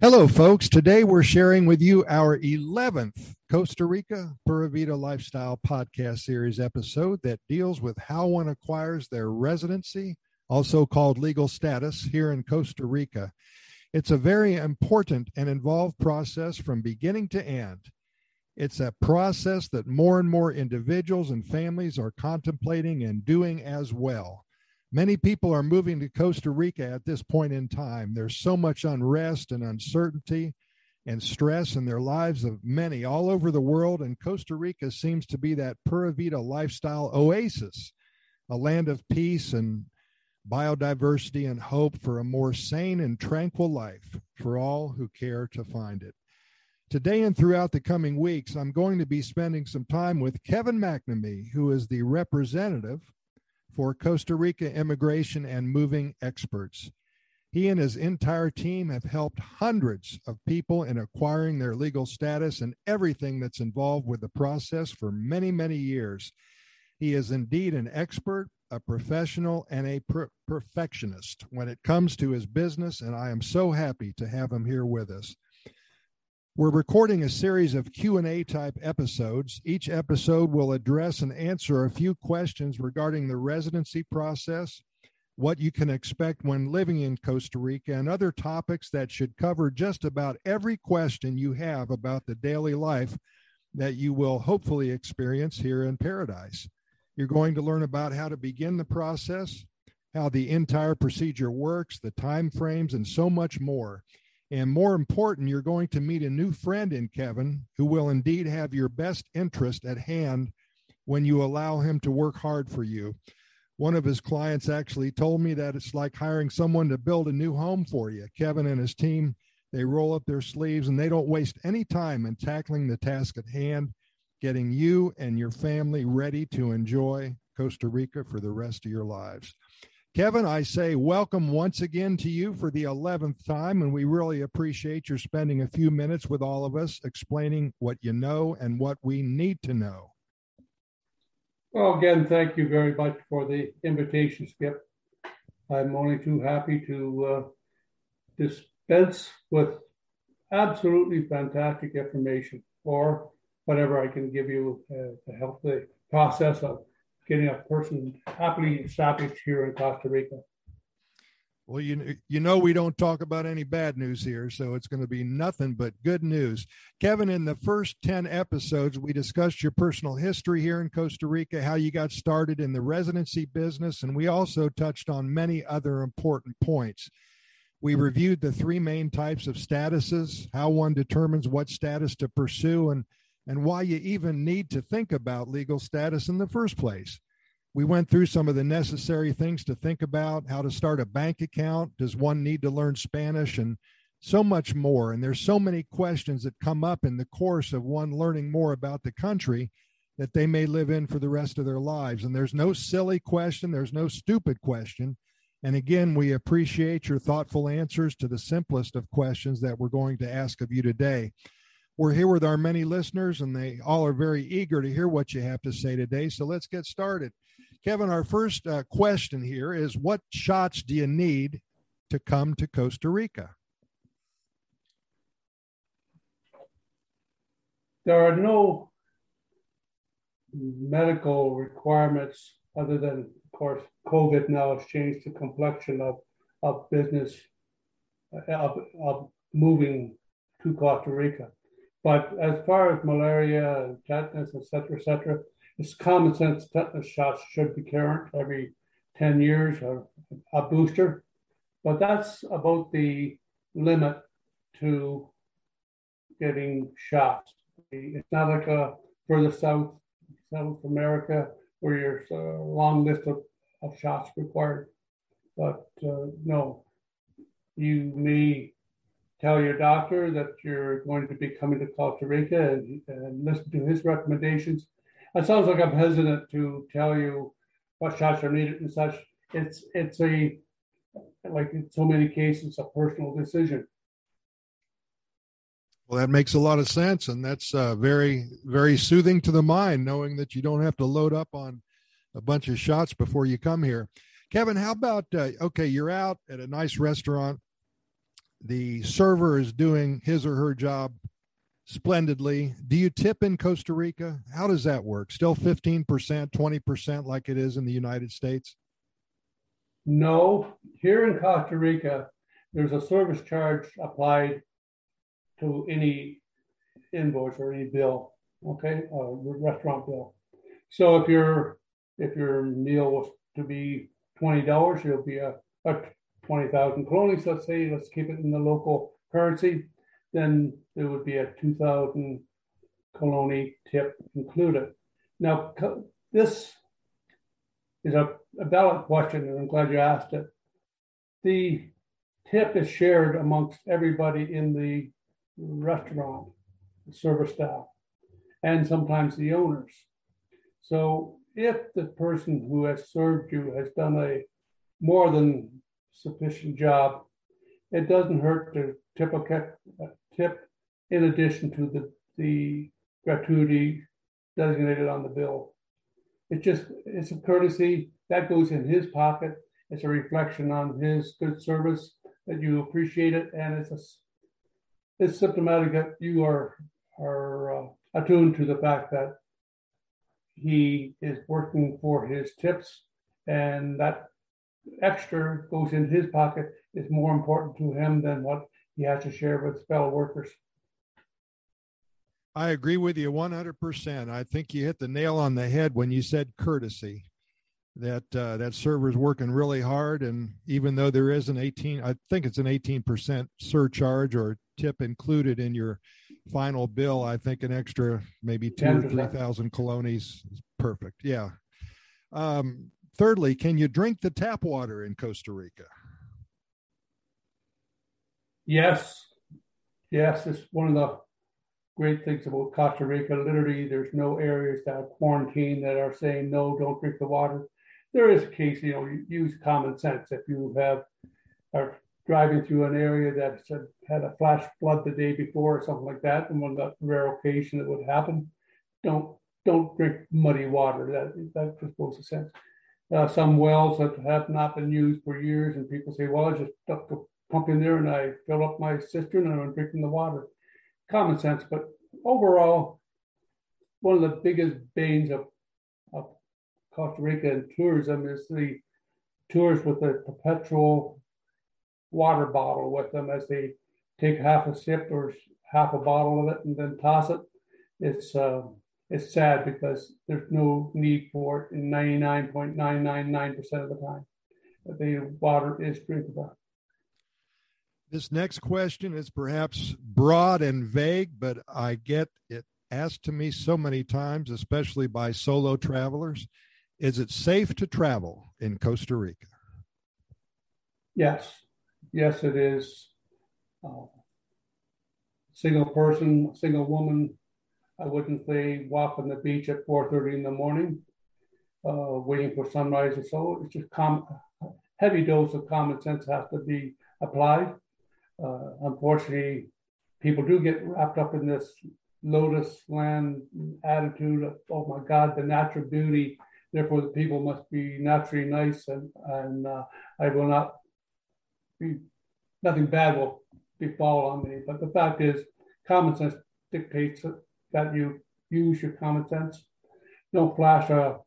Hello, folks. Today we're sharing with you our 11th Costa Rica Pura Vida Lifestyle podcast series episode that deals with how one acquires their residency, also called legal status, here in Costa Rica. It's a very important and involved process from beginning to end. It's a process that more and more individuals and families are contemplating and doing as well. Many people are moving to Costa Rica at this point in time. There's so much unrest and uncertainty and stress in their lives of many all over the world, and Costa Rica seems to be that Pura Vida lifestyle oasis, a land of peace and biodiversity and hope for a more sane and tranquil life for all who care to find it. Today and throughout the coming weeks, I'm going to be spending some time with Kevin McNamee, who is the representative for Costa Rica immigration and moving experts. He and his entire team have helped hundreds of people in acquiring their legal status and everything that's involved with the process for many, many years. He is indeed an expert, a professional, and a per- perfectionist when it comes to his business, and I am so happy to have him here with us. We're recording a series of Q&A type episodes. Each episode will address and answer a few questions regarding the residency process, what you can expect when living in Costa Rica, and other topics that should cover just about every question you have about the daily life that you will hopefully experience here in paradise. You're going to learn about how to begin the process, how the entire procedure works, the time frames, and so much more. And more important, you're going to meet a new friend in Kevin who will indeed have your best interest at hand when you allow him to work hard for you. One of his clients actually told me that it's like hiring someone to build a new home for you. Kevin and his team, they roll up their sleeves and they don't waste any time in tackling the task at hand, getting you and your family ready to enjoy Costa Rica for the rest of your lives. Kevin, I say welcome once again to you for the 11th time, and we really appreciate your spending a few minutes with all of us explaining what you know and what we need to know. Well, again, thank you very much for the invitation, Skip. I'm only too happy to uh, dispense with absolutely fantastic information or whatever I can give you uh, to help the process of getting a person happily established here in Costa Rica. Well, you you know we don't talk about any bad news here, so it's going to be nothing but good news. Kevin, in the first 10 episodes, we discussed your personal history here in Costa Rica, how you got started in the residency business, and we also touched on many other important points. We reviewed the three main types of statuses, how one determines what status to pursue, and and why you even need to think about legal status in the first place. We went through some of the necessary things to think about how to start a bank account. Does one need to learn Spanish? And so much more. And there's so many questions that come up in the course of one learning more about the country that they may live in for the rest of their lives. And there's no silly question, there's no stupid question. And again, we appreciate your thoughtful answers to the simplest of questions that we're going to ask of you today. We're here with our many listeners, and they all are very eager to hear what you have to say today. So let's get started. Kevin, our first uh, question here is What shots do you need to come to Costa Rica? There are no medical requirements other than, of course, COVID now has changed the complexion of, of business, of, of moving to Costa Rica. But as far as malaria and tetanus, et cetera, et cetera, it's common sense tetanus shots should be current every 10 years or a booster. But that's about the limit to getting shots. It's not like a further south, South America, where there's a long list of, of shots required. But uh, no, you may tell your doctor that you're going to be coming to Costa Rica and, and listen to his recommendations. It sounds like I'm hesitant to tell you what shots are needed and such. It's it's a like in so many cases a personal decision. Well, that makes a lot of sense, and that's uh, very very soothing to the mind, knowing that you don't have to load up on a bunch of shots before you come here. Kevin, how about uh, okay, you're out at a nice restaurant. The server is doing his or her job splendidly. Do you tip in Costa Rica? How does that work? Still 15%, 20% like it is in the United States? No. Here in Costa Rica, there's a service charge applied to any invoice or any bill, okay, a restaurant bill. So if your if your meal was to be twenty dollars, it'll be a, a twenty thousand colones. Let's say, let's keep it in the local currency. Then there would be a two thousand colony tip included. Now this is a, a valid question, and I'm glad you asked it. The tip is shared amongst everybody in the restaurant, the service staff, and sometimes the owners. So if the person who has served you has done a more than sufficient job, it doesn't hurt to tip a tip in addition to the, the gratuity designated on the bill. It's just it's a courtesy that goes in his pocket. It's a reflection on his good service that you appreciate it, and it's a, it's symptomatic that you are are uh, attuned to the fact that he is working for his tips, and that extra goes in his pocket is more important to him than what he has to share with fellow workers. I agree with you 100%. I think you hit the nail on the head when you said courtesy. That uh, that server's working really hard, and even though there is an 18, I think it's an 18% surcharge or tip included in your final bill, I think an extra maybe two or three thousand colones is perfect. Yeah. Um, thirdly, can you drink the tap water in Costa Rica? Yes. Yes, it's one of the great things about Costa Rica. Literally, there's no areas that are quarantined that are saying no, don't drink the water. There is a case, you know, use common sense. If you have are driving through an area that had a flash flood the day before or something like that, and on the rare occasion it would happen, don't don't drink muddy water. That that just makes sense. Uh, some wells that have not been used for years, and people say, "Well, I just pump in there and I fill up my cistern and I'm drinking the water." Common sense, but overall, one of the biggest banes of, of Costa Rica and tourism is the tours with the perpetual water bottle with them as they take half a sip or half a bottle of it and then toss it. It's uh, it's sad because there's no need for it in 99.999% of the time. The water is drinkable. This next question is perhaps broad and vague, but I get it asked to me so many times, especially by solo travelers. Is it safe to travel in Costa Rica? Yes, yes, it is. Uh, single person, single woman. I wouldn't say walk on the beach at 4:30 in the morning, uh, waiting for sunrise or so. It's just com- heavy dose of common sense has to be applied. Uh, unfortunately, people do get wrapped up in this lotus land attitude of, oh my God, the natural beauty. Therefore, the people must be naturally nice, and and uh, I will not be, nothing bad will befall on me. But the fact is, common sense dictates that you use your common sense. Don't flash a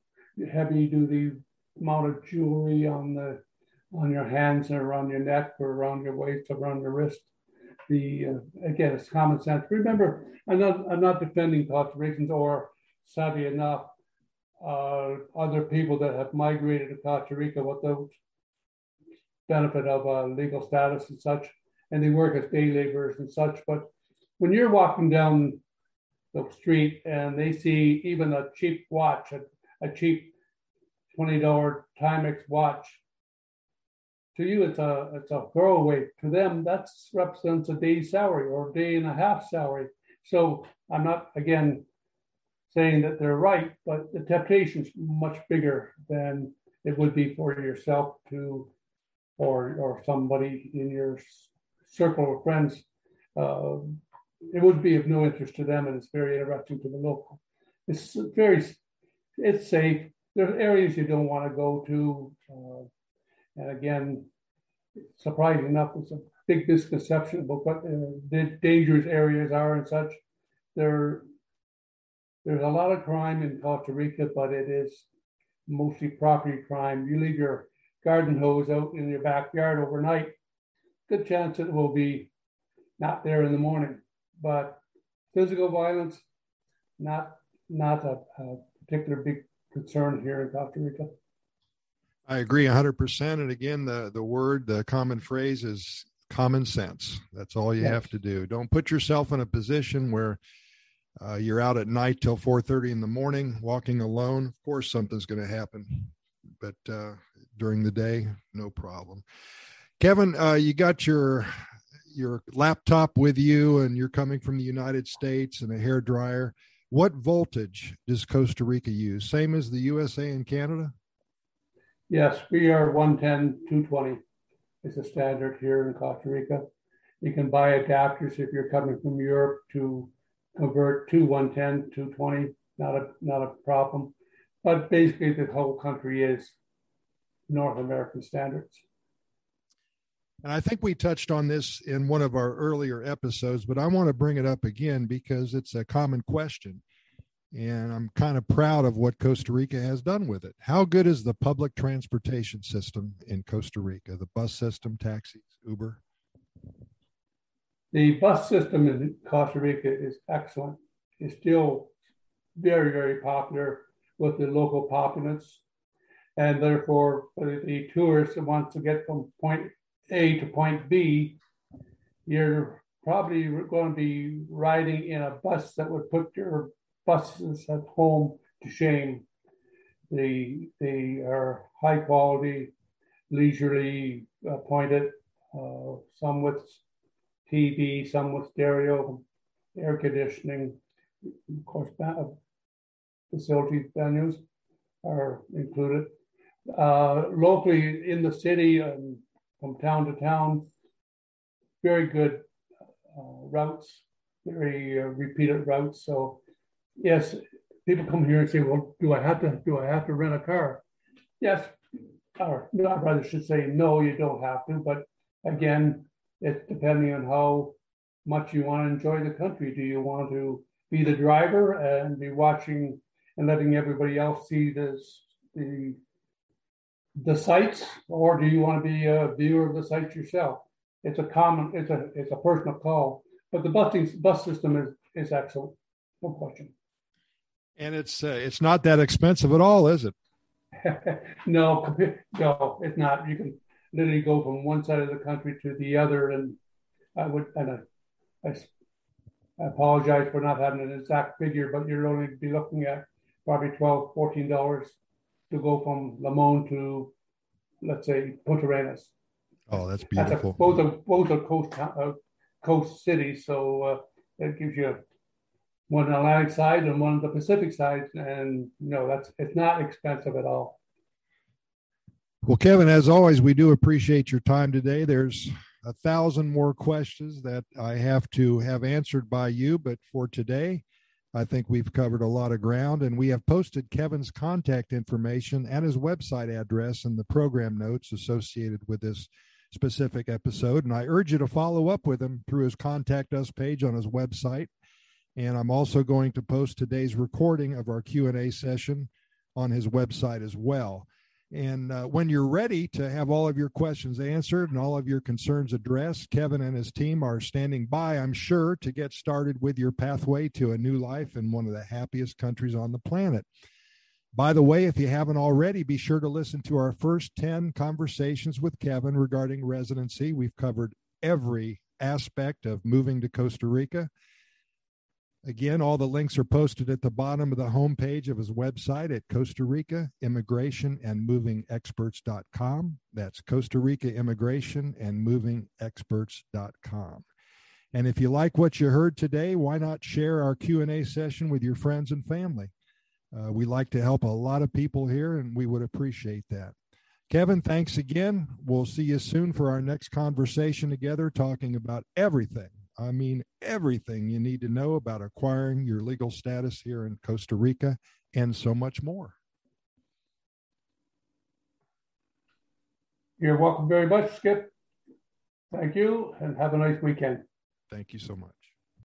heavy duty amount of jewelry on the on your hands or around your neck or around your waist or around your wrist. The uh, again, it's common sense. Remember, I'm not I'm not defending Costa Ricans or savvy enough uh, other people that have migrated to Costa Rica without benefit of uh, legal status and such, and they work as day laborers and such. But when you're walking down the street and they see even a cheap watch, a, a cheap $20 Timex watch, to you it's a it's a throwaway. To them, that represents a day's salary or a day and a half salary. So I'm not again saying that they're right, but the temptation is much bigger than it would be for yourself to or or somebody in your circle of friends, uh, it would be of no interest to them, and it's very interesting to the local. It's very, it's safe. There's areas you don't want to go to. Uh, And again, surprising enough, it's a big misconception about what the dangerous areas are and such. There, there's a lot of crime in Costa Rica, but it is mostly property crime. You leave your garden hose out in your backyard overnight, good chance it will be not there in the morning. But physical violence, not not a, a particular big concern here in Costa Rica. I agree 100%. And again, the, the word, the common phrase is common sense. That's all you yes. have to do. Don't put yourself in a position where uh, you're out at night till 4.30 in the morning walking alone. Of course, something's going to happen. But uh, during the day, no problem. Kevin, uh, you got your your laptop with you and you're coming from the United States and a hair dryer. What voltage does Costa Rica use? Same as the USA and Canada? Yes, we are 110, 220 is a standard here in Costa Rica. You can buy adapters if you're coming from Europe to convert to 110, 220, not a not a problem. But basically the whole country is North American standards. And I think we touched on this in one of our earlier episodes, but I want to bring it up again because it's a common question. And I'm kind of proud of what Costa Rica has done with it. How good is the public transportation system in Costa Rica? The bus system, taxis, Uber? The bus system in Costa Rica is excellent. It's still very, very popular with the local populace. And therefore, the tourist that wants to get from point a to point B, you're probably going to be riding in a bus that would put your buses at home to shame. They they are high quality, leisurely appointed, uh, some with TV, some with stereo, air conditioning, of course, facilities venues are included. Uh, locally in the city and from town to town. Very good uh, routes, very uh, repeated routes. So, yes, people come here and say, "Well, do I have to do I have to rent a car?" Yes, or I rather should say, "No, you don't have to." But again, it's depending on how much you want to enjoy the country. Do you want to be the driver and be watching and letting everybody else see this the the sites, or do you want to be a viewer of the sites yourself? It's a common, it's a it's a personal call, but the busing bus system is is excellent, no question. And it's uh, it's not that expensive at all, is it? no, no, it's not. You can literally go from one side of the country to the other, and I would and I, I, I apologize for not having an exact figure, but you're only be looking at probably 12 14 dollars to go from Limon to, let's say, Punta Arenas. Oh, that's beautiful. That's a, both are both are coast uh, coast cities, so uh, that gives you one on the Atlantic side and one on the Pacific side, and you know that's it's not expensive at all. Well, Kevin, as always, we do appreciate your time today. There's a thousand more questions that I have to have answered by you, but for today, I think we've covered a lot of ground, and we have posted Kevin's contact information and his website address in the program notes associated with this specific episode. And I urge you to follow up with him through his contact us page on his website. And I'm also going to post today's recording of our Q&A session on his website as well. And uh, when you're ready to have all of your questions answered and all of your concerns addressed, Kevin and his team are standing by, I'm sure, to get started with your pathway to a new life in one of the happiest countries on the planet. By the way, if you haven't already, be sure to listen to our first 10 conversations with Kevin regarding residency. We've covered every aspect of moving to Costa Rica Again, all the links are posted at the bottom of the homepage of his website at Costa Rica Immigration and Moving Experts.com. That's Costa Rica Immigration and Moving Experts.com. And if you like what you heard today, why not share our Q&A session with your friends and family? Uh, we like to help a lot of people here, and we would appreciate that. Kevin, thanks again. We'll see you soon for our next conversation together, talking about everything I mean, everything you need to know about acquiring your legal status here in Costa Rica and so much more. You're welcome very much, Skip. Thank you, and have a nice weekend. Thank you so much.